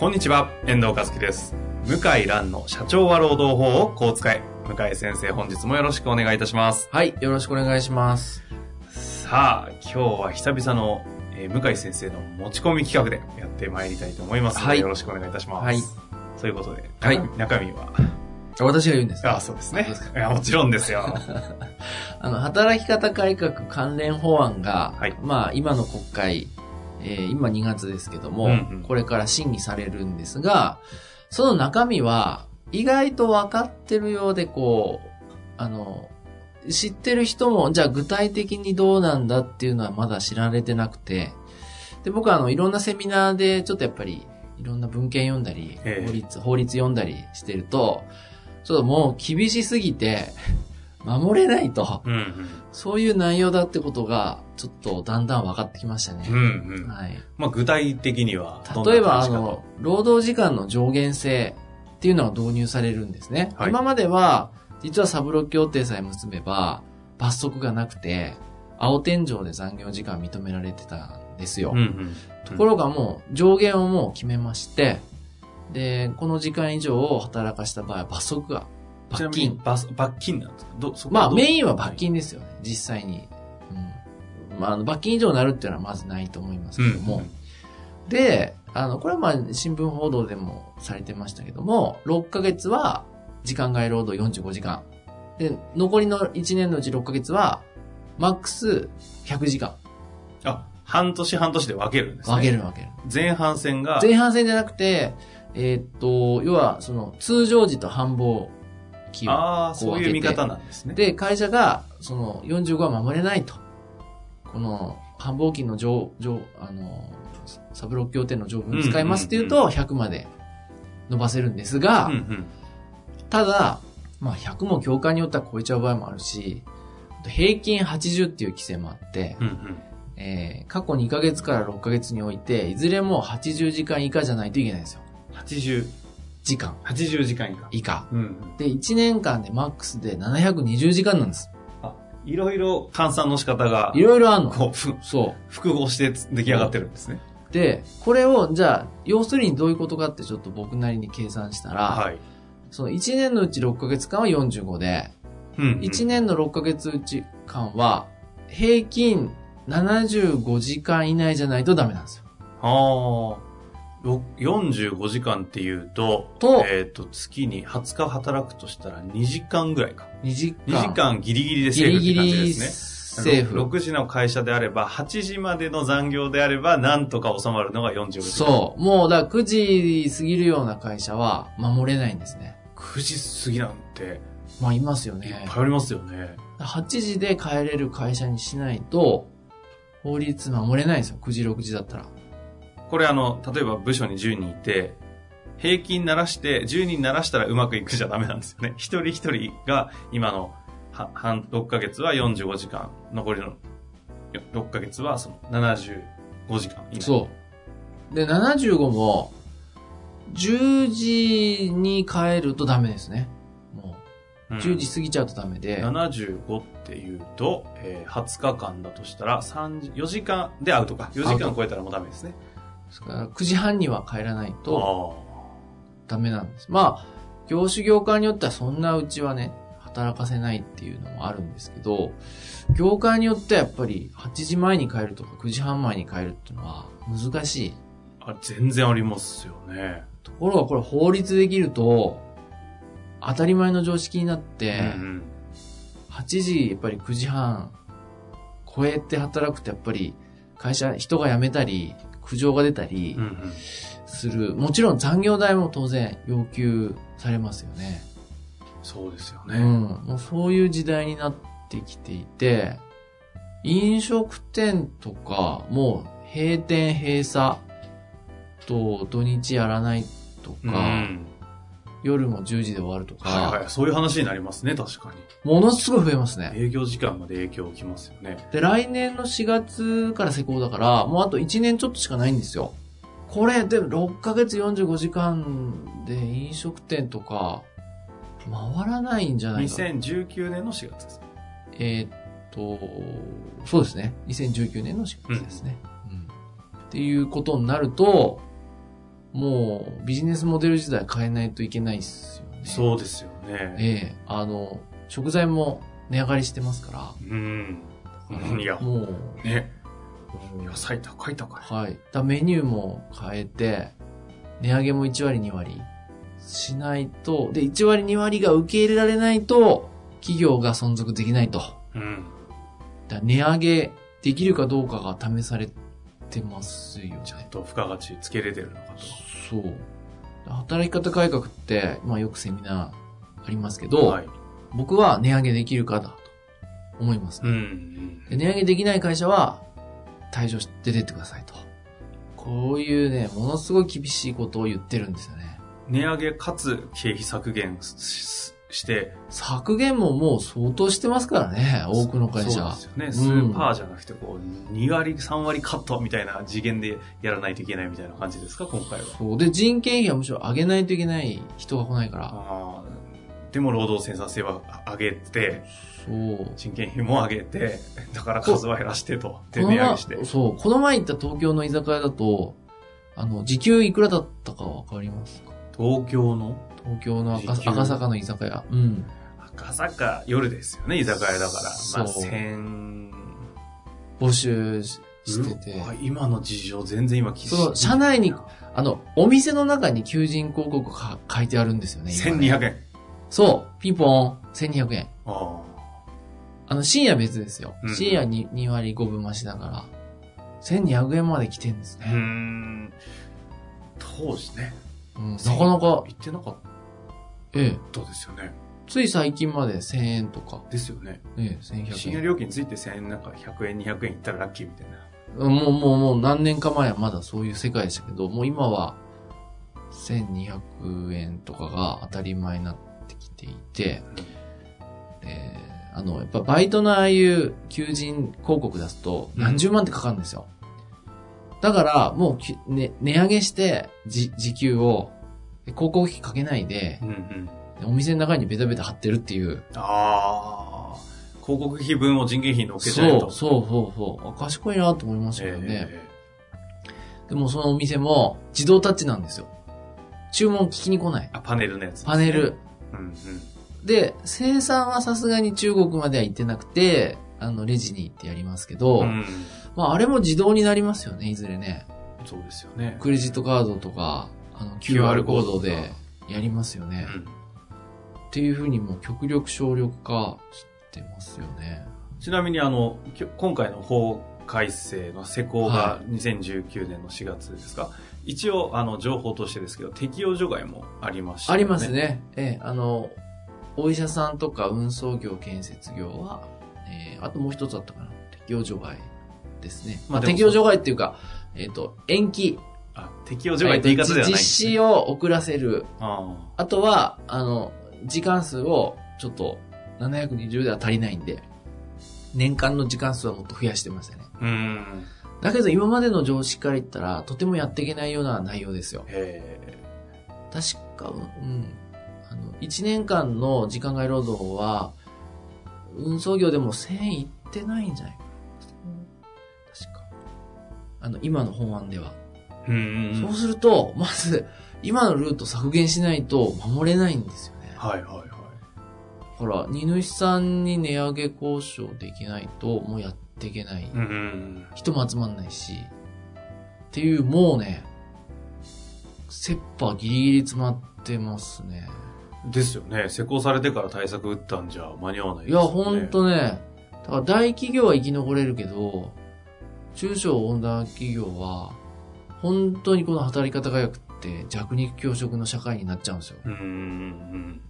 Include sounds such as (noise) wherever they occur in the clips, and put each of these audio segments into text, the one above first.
こんにちは、遠藤和樹です。向井蘭の社長は労働法をこう使え。向井先生、本日もよろしくお願いいたします。はい、よろしくお願いします。さあ、今日は久々の、えー向井先生の持ち込み企画でやってまいりたいと思いますので、はいよろしくお願いいたします。はい。そういうことで、はい中身は、私が言うんですか？あそうですね。いやもちろんですよ。(laughs) あの、働き方改革関連法案が、はいまあ、今の国会、えー今2月ですけども、うんうん。これから審議されるんですが、その中身は、意外と分かってるようで、こう、あの、知ってる人も、じゃあ具体的にどうなんだっていうのはまだ知られてなくて、で、僕はあの、いろんなセミナーで、ちょっとやっぱり、いろんな文献読んだり、ええ。法律、法律読んだりしてると、ちょっともう厳しすぎて、守れないと。うんうん。そういう内容だってことが、ちょっとだんだん分かってきましたね。うんうん。はい。まあ、具体的にはどんな例えば、あの、労働時間の上限制っていうのが導入されるんですね。はい今までは、実はサブロ協定さえ結べば、罰則がなくて、青天井で残業時間認められてたんですよ。うんうん。ところがもう、上限をもう決めまして、で、この時間以上を働かした場合は罰則が、罰金。罰罰金なんですか？どそこまあ、メインは罰金ですよね、実際に。うん。まああの、罰金以上になるっていうのはまずないと思いますけども。で、あの、これはまあ、新聞報道でもされてましたけども、6ヶ月は時間外労働45時間。で、残りの1年のうち6ヶ月は、マックス100時間。あ、半年半年で分けるんですね。分ける分ける。前半戦が、前半戦じゃなくて、えーっと、要は、その、通常時と繁忙期を。ああ、そういう見方なんですね。で、会社が、その、45は守れないと。この、繁忙期の上、上、あの、サブロック協定の条文使いますっていうと、100まで伸ばせるんですが、うんうん。ただ、まあ、100も業界によっては超えちゃう場合もあるし、平均80っていう規制もあって、うんうん。えー過去2ヶ月から6ヶ月において、いずれも80時間以下じゃないといけないんですよ。80、時間80時間以下。以下。うんうん。で、1年間でマックスで720時間なんです。あ、いろいろ換算の仕方がい、ろいろあんの。こう、ふそ複合して出来上がってるんですね。う。で、これを、じゃあ、要するにどういうことかってちょっと僕なりに計算したら、はい。その1年のうち6ヶ月間は45で、うんうん。1年の6ヶ月うち間は、平均75時間以内じゃないとダメなんですよ。ああ。ろ45時間っていうと、とえっ、と、月に20日働くとしたら2時間ぐらいか。2時間。2時間ギリギリでセギーフって感じリギリですね。セーフ。6時の会社であれば、8時までの残業であれば、なんとか収まるのが45時間。そう。もう、だから9時過ぎるような会社は守れないんですね。9時過ぎなんて、まあ、いますよいっね。ぱいありますよね。8時で帰れる会社にしないと、法律守れないんですよ。9時、6時だったら。これあの、例えば部署に10人いて、平均鳴らして、10人鳴らしたらうまくいくじゃダメなんですよね。一人一人が、今の、は半、6ヶ月は45時間、残りのよ6ヶ月はその75時間以内。そう。で、75も、10時に帰るとダメですね。もう、うん10時過ぎちゃうとダメで、75っていうと、えー20日間だとしたら、3時、4時間でアウトか。4時間超えたらもうダメですね。ですから9時半には帰らないとあダメなんです。まあ、業種業界によってはそんなうちはね、働かせないっていうのもあるんですけど、業界によってはやっぱり8時前に帰るとか9時半前に帰るっていうのは難しい。あ。あ全然ありますよね。ところがこれ法律できると、当たり前の常識になって、うん8時、やっぱり9時半、超えて働くとやっぱり会社、人が辞めたり、苦情が出たりうん。うんうん。する。もちろん残業代も当然要求されますよね。そうですよね。うん。もうそういう時代になってきていて、飲食店とか、もう閉店閉鎖と土日やらないとうか、ん。夜も10時で終わるとか、はいはい。そういう話になりますね、確かに。ものすごい増えますね。営業時間まで影響きますよね。で、来年の4月から施行だから、もうあと1年ちょっとしかないんですよ。これ、でも6ヶ月45時間で飲食店とか、回らないんじゃないかな。2019年の4月です。えーっと、そうですね。2019年の4月ですね。うんっていうことになると、もうビジネスモデル自体変えないといけないですよね。そうですよね。ええあの、食材も値上がりしてますかうん。いやら、、もう、ね。うん野菜高い高い。はい。だメニューも変えて、値上げも1割2割しないと、で、1割2割が受け入れられないと、企業が存続できないと。うん。だ値上げできるかどうかが試されてますよね。と、付加価値つけれてるのかと。そう。働き方改革って、まあよくセミナーありますけど、はい。僕は値上げできるかだと思います、うんうん。で値上げできない会社は退場して出てってくださいと。こういうね、ものすごい厳しいことを言ってるんですよね。値上げかつ経費削減しして、削減ももう相当してますからね、多くの会社は。そうですよね。スーパーじゃなくて、こう、2割、3割カットみたいな次元でやらないといけないみたいな感じですか、今回は。そう。で、人件費はむしろ上げないといけない人が来ないから。でも労働生産性は上げて、そう。人件費も上げて、だから数は減らしてと。で、この前値上げして。そう。この前行った東京の居酒屋だと、あの、時給いくらだったかわかりますか？東京の？東京の赤坂の居酒屋。うん。赤坂夜ですよね、居酒屋だから。まあ、そう千募集ししてて今の事情全然今聞いその社内にあの、お店の中に求人広告が書いてあるんですよね。今ね1200円。そう。ピンポン。1200円。ああの、深夜別ですよ。うん深夜に2割5分増しだから、1200円まで来てんですあ。う。ん。当時ね。うん、なかなか言、ってなかっええ、たですよね。つい最近まで1000円とか、ですよね。ええ、1100深夜円。料金ついて1000円なんか100円、200円いったらラッキーみたいな。うんもう、もう、もう何年か前はまだそういう世界でしたけど、もう今は、1200円とかが当たり前になってきていて、であの、やっぱバイトのああいう求人広告出すと何十万ってかかるんですよ。だから、もうき、ね、値上げして、じ、時給を、で広告費かけないでう、んうん。でお店の中にベタベタ貼ってるっていう。ああ。広告費分を人件費に乗っけちそう、ゃうと。そう、そう、そう。あ賢いなと思いましたけどね。えでもそのお店も自動タッチなんですよ。注文聞きに来ない。ーあ、パネルのやつ、パネル。。うんうん。で、生産はさすがに中国までは行ってなくて、あの、レジに行ってやりますけど、うん。まあ、あれも自動になりますよね、いずれね。そうですよね。クレジットカードとか、あの、QR コードでやりますよね。うんっていうふうにもう極力省力化してますよね。ちなみにあの、今回の法改正の施行が2019年の4月ですか、一応あの情報としてですけど、適用除外もありました、あります。ね。ええ、あの、お医者さんとか運送業、建設業は、えー、あともう一つあったかな。適用除外ですね。まあ、適用除外っていうか、えっ、と、延期。あ、適用除外って言い方ではないん実。施を遅らせる。ああとは、あの、時間数をちょっと720では足りないんで、年間の時間数はもっと増やしてましたね。あ。うん。だけど今までの常識から言ったら、とてもやっていけないような内容ですよ。へ確か、うん。あの、1年間の時間外労働は、運送業でも1000いってないんじゃないか。あの、今の本案では。え。うんそうすると、まず、今のルート削減しないと守れないんですよね。はいはいはい。ほら、荷主さんに値上げ交渉できないと、もうやっていけない。うんうん。人も集まんないし。っていう、もうね、切羽ギリギリ詰まってますね。ですよね。施行されてから対策打ったんじゃ間に合わないいや、ですよね。ほんとね、だから大企業は生き残れるけど、中小温暖企業は、本当にこの働き方改革って弱肉強食の社会になっちゃうんですよ。うんうん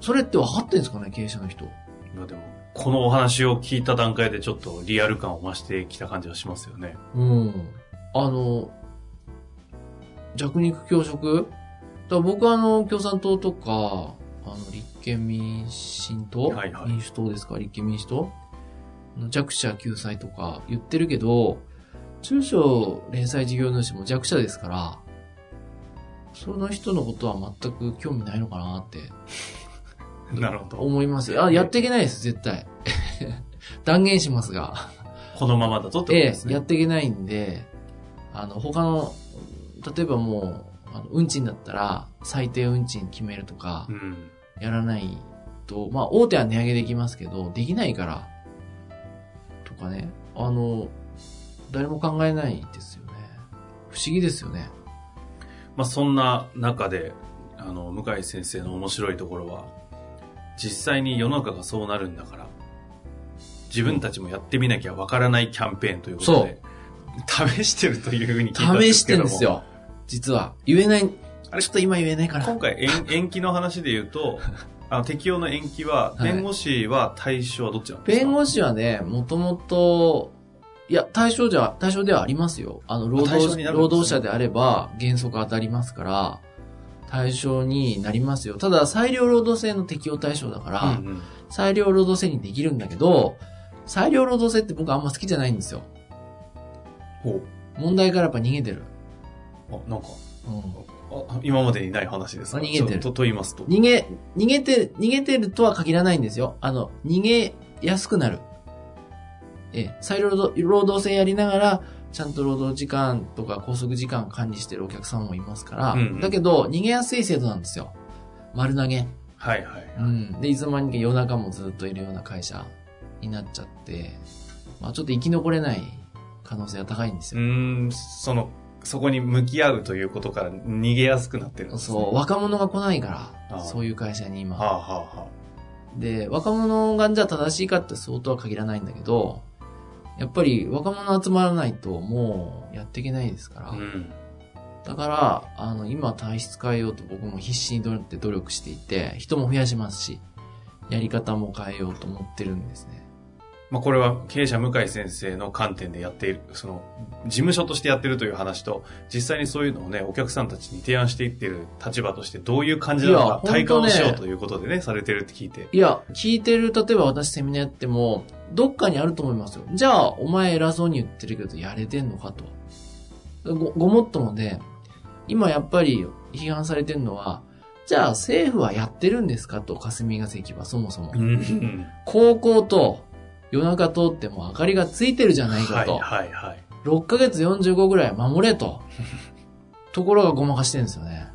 それって分かってんですかね、経営者の人。うん。いやでも、このお話を聞いた段階でちょっとリアル感を増してきた感じはしますよね。うん。あの、弱肉強食？だ僕はあの、共産党とか、あの、立憲民進党、はいはい民主党ですか？立憲民主党？弱者救済とか言ってるけど、中小連載事業主も弱者ですから、その人のことは全く興味ないのかなって (laughs) なるほど。思いますよ。あ、やっていけないです、絶対。(laughs) 断言しますが。このままだとってことええ、ですね。やっていけないんで、あの、他の、例えばもう、あの運賃だったら、最低運賃決めるとかう、ん。やらないと、まあ、大手は値上げできますけど、できないから、とかね、あの、誰も考えないですよね。不思議ですよね。まあそんな中で、あの、向井先生の面白いところは、実際に世の中がそうなるんだから、自分たちもやってみなきゃわからないキャンペーンということで、試してるというふうに聞いたんです試しけどもてんですよ。実は。言えない、あれちょっと今言えないから。今回延 (laughs) 延期の話で言うと、あの適用の延期は、はい弁護士は対象はどっちなんですか？弁護士はね、もともと、いや、対象じゃ、対象ではありますよ。あの、労働、ね労働者であれば原則当たりますから、対象になりますよ。ただ、裁量労働制の適用対象だから、うんうん裁量労働制にできるんだけど、裁量労働制って僕あんま好きじゃないんですよ。ほ問題からやっぱ逃げてる。う。あ、なんか、うんあ今までにない話ですがあ逃げてるとと言いますと。逃げ、逃げて、逃げてるとは限らないんですよ。あの、逃げやすくなる。ええ、裁量労働労働制やりながら、ちゃんと労働時間とか拘束時間管理してるお客さんもいますから、うんうんだけど、逃げやすい制度なんですよ。丸投げ。はいはい。うん。で、いつの間にか夜中もずっといるような会社になっちゃって、まあちょっと生き残れない可能性が高いんですうよ。ーん、その、そこに向き合うということから逃げやすくなってるんですね。そう、若者が来ないから、そういう会社に今。はあはあはで、若者がじゃあ正しいかって相当は限らないんだけど、やっぱり若者集まらないともうやっていけないですから。あ。うん。だから、あの、今体質変えようと僕も必死に努力していて、人も増やしますし、やり方も変えようと思ってるんですね。まあこれは経営者向井先生の観点でやっている、その、事務所としてやってるという話と、実際にそういうのをね、お客さんたちに提案していってる立場としてどういう感じなのか、体感をしようということでね、されてるって聞いて。いや、聞いてる、例えば私セミナーやっても、どっかにあると思いますよ。じゃあ、お前偉そうに言ってるけど、やれてんのかと。ご、ごもっともで、今やっぱり批判されてるのは、じゃあ政府はやってるんですかと、霞が関はそもそも。うん。高校と夜中通っても明かりがついてるじゃないかと。はいはいはい。6ヶ月45ぐらい守れと。(laughs) ところがごまかしてるんですよね。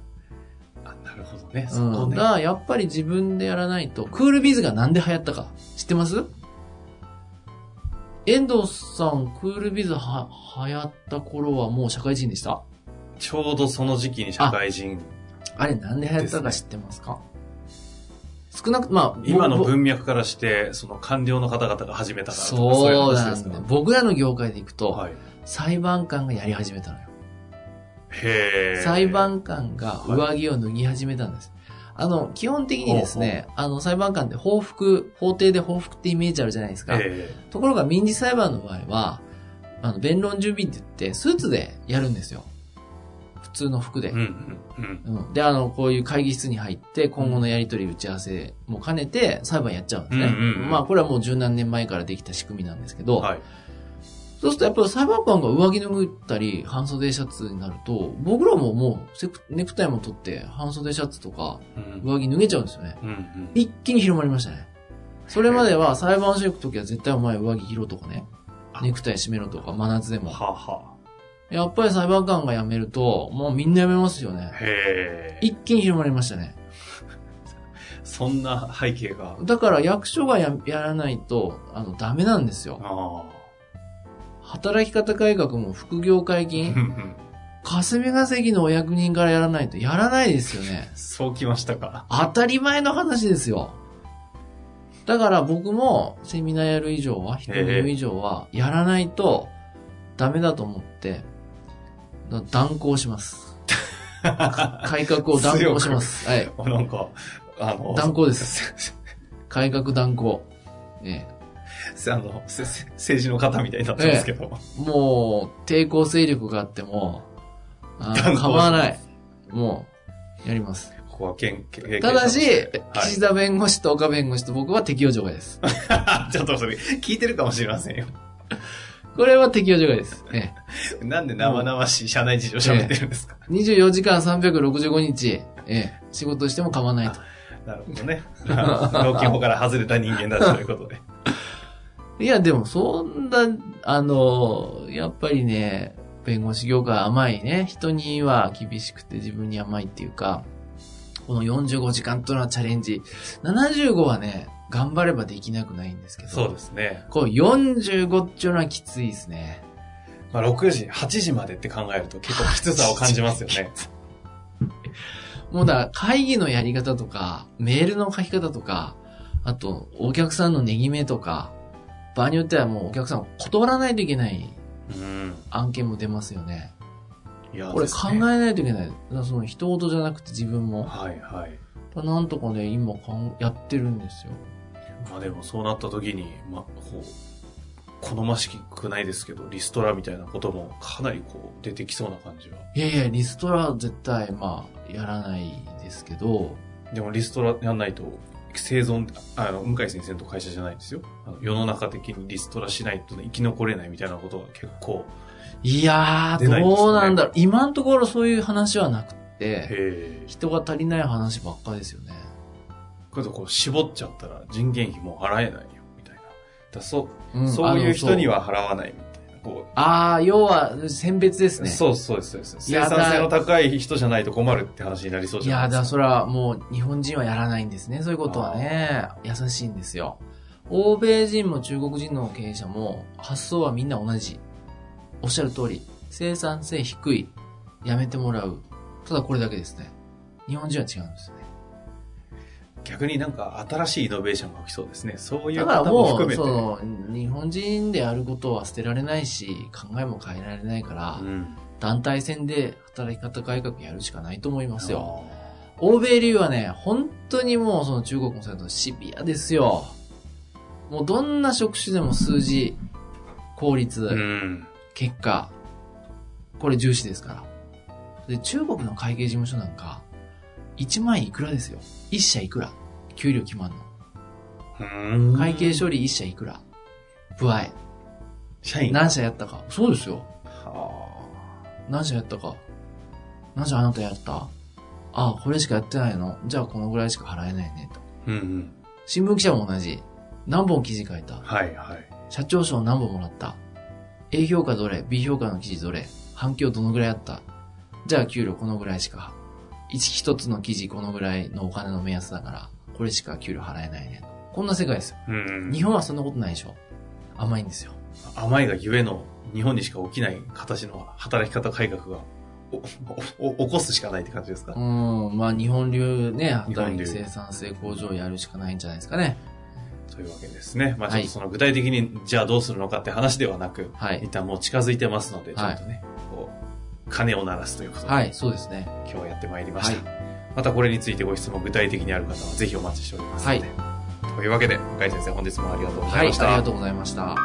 あなるほどね。そうん。こね。だからやっぱり自分でやらないと、クールビズがなんで流行ったか知ってます？遠藤さん、クールビズは流行った頃はもう社会人でした？ちょうどその時期に社会人、あれなんで流行ったか知ってますか？少なく、まあ、今のぼ文脈からして、その官僚の方々が始めたからとかそうい話なんだですか。僕らの業界で行くと、はい。裁判官がやり始めたのよ。へえ。裁判官が上着を脱ぎ始めたんです。あの、基本的にですね、あの、裁判官って報復、法廷で報復ってイメージあるじゃないですか。えところが民事裁判の場合は、あの、弁論準備って言って、スーツでやるんですよ。普通の服でえ。うんうんうん。うん。で、あの、こういう会議室に入って、今後のやり取り打ち合わせも兼ねて、裁判やっちゃうんですね。うんうんうんまあ、これはもう十何年前からできた仕組みなんですけど、はい。そうするとやっぱり裁判官が上着脱ったり、半袖シャツになると、僕らももうネクタイも取って、半袖シャツとか、うん上着脱げちゃうんですよね。うんうん。一気に広まりましたね。それまでは裁判所行くときは絶対お前上着着ろとかね、ネクタイ締めろとか、真夏でも。はあはやっぱり裁判官が辞めると、もうみんな辞めますよねあ。。へえ。一気に広まりましたね。(laughs) そんな背景が。だから役所がややらないと、あの、ダメなんですよ。あ働き方改革も副業解あ。禁、霞が関のお役人からやらないとやらないですよね。そうきましたか。当たり前の話ですよ。だから僕もセミナーやる以上は、人に言う以上は、やらないとダメだと思って、だ断行します。改革を断行します。(laughs) はい。なんか、あの、断行です。(laughs) 改革断行。えあの、政治の方みたいになってますけど。え、もう、抵抗勢力があっても、あ構わない。もう、やります。ここは県、県ただし、はい岸田弁護士と岡弁護士と僕は適用除外です。(laughs) ちょっとそれ、聞いてるかもしれませんよ。これは適用除外です。ええ。なんで生々しい社内事情喋ってるんですか、24時間365日、ええ、仕事しても構わないと。なるほどね。農基法から外れた人間だということで。(laughs) いや、でもそんな、あの、やっぱりね、弁護士業界甘いね。人には厳しくて自分に甘いっていうか、この45時間というのはチャレンジ。75はね、頑張ればできなくないんですけど。そうですね。こう45っていうのはきついですね。まあ、6時、8時までって考えると結構きつさを感じますよね。(laughs) もうだ会議のやり方とか、メールの書き方とか、あとお客さんの値決めとか、場合によってはもうお客さんを断らないといけないうん。案件も出ますよね。いやこれ考ええないといけない。その人事じゃなくて自分も。はいはい。なんとかね、今かんやってるんですよ。まあでもそうなった時に、まあ、こう、好ましくないですけど、リストラみたいなこともかなりこう出てきそうな感じは。いやいや、リストラは絶対、まあ、やらないですけど、でもリストラやんないと、生存、あの、向井先生の会社じゃないですよ。あの世の中的にリストラしないと生き残れないみたいなことが結構、いやー、どうなんだろう。今のところそういう話はなくて。人が足りない話ばっかですよね。これとこう絞っちゃったら人件費もう払えないよ、みたいな。だそう、んそういう人には。は払わないみたいな。こああー、要は、選別ですう、ね。そうそうです、そうです。いや生産性の高い人じゃないと困るって話になりそうじゃないですか。それはもう日本人はやらないんですね。そういうことはね。優しいんですよ。欧米人も中国人の経営者も発想はみんな同じ。おっしゃる通り、生産性低い。やめてもらう。ただこれだけですね。日本人は違うんですよね。逆になんか新しいイノベーションが起きそうですね。そういうだから方ももう、含めて。その、日本人でやることは捨てられないし、考えも変えられないから、うん。団体戦で働き方改革やるしかないと思いますよ。欧米流はね、本当にもうその中国もそうだけどシビアですよ。もうどんな職種でも数字、効率、うん。結果、これ重視ですから。で、中国の会計事務所なんか、1万いくらですよ。1社いくら。給料決まんの。うん会計処理1社いくら。不合。社員何社やったか。そうですよ。は何社やったか。何社あなたやったああ、これしかやってないのじゃあこのぐらいしか払えないね、と。あうんうん。新聞記者も同じ。何本記事書いたはいはい。社長賞何本もらった ?A 評価どれ ?B 評価の記事どれ反響どのぐらいあったじゃあ給料このぐらいしか。一一つの記事このぐらいのお金の目安だから、これしか給料払えないね。こんな世界ですよ。うん日本はそんなことないでしょ。甘いんですよ。甘いがゆえの日本にしか起きない形の働き方改革がお起こすしかないって感じですか、うん、まあ日本流ね、働き生産性向上をやるしかないんじゃないですかね。というわけですね。まあちょはいっとその具体的にじゃあどうするのかって話ではなく、はい一旦もう近づいてますので、ちょっとね、こう、鐘を鳴らすということで、はい、そうですね。今日はやってまいりました。はまたこれについてご質問具体的にある方はぜひお待ちしておりますので。というわけで、向井先生本日もありがとうござはいい、ました。ありがとうございました。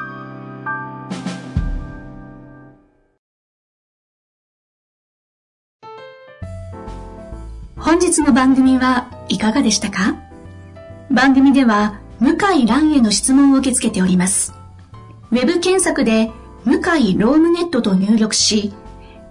本日の番組はいかがでしたか？番組では向井蘭への質問を受け付けております。ウェブ検索で向井ロームネットと入力し、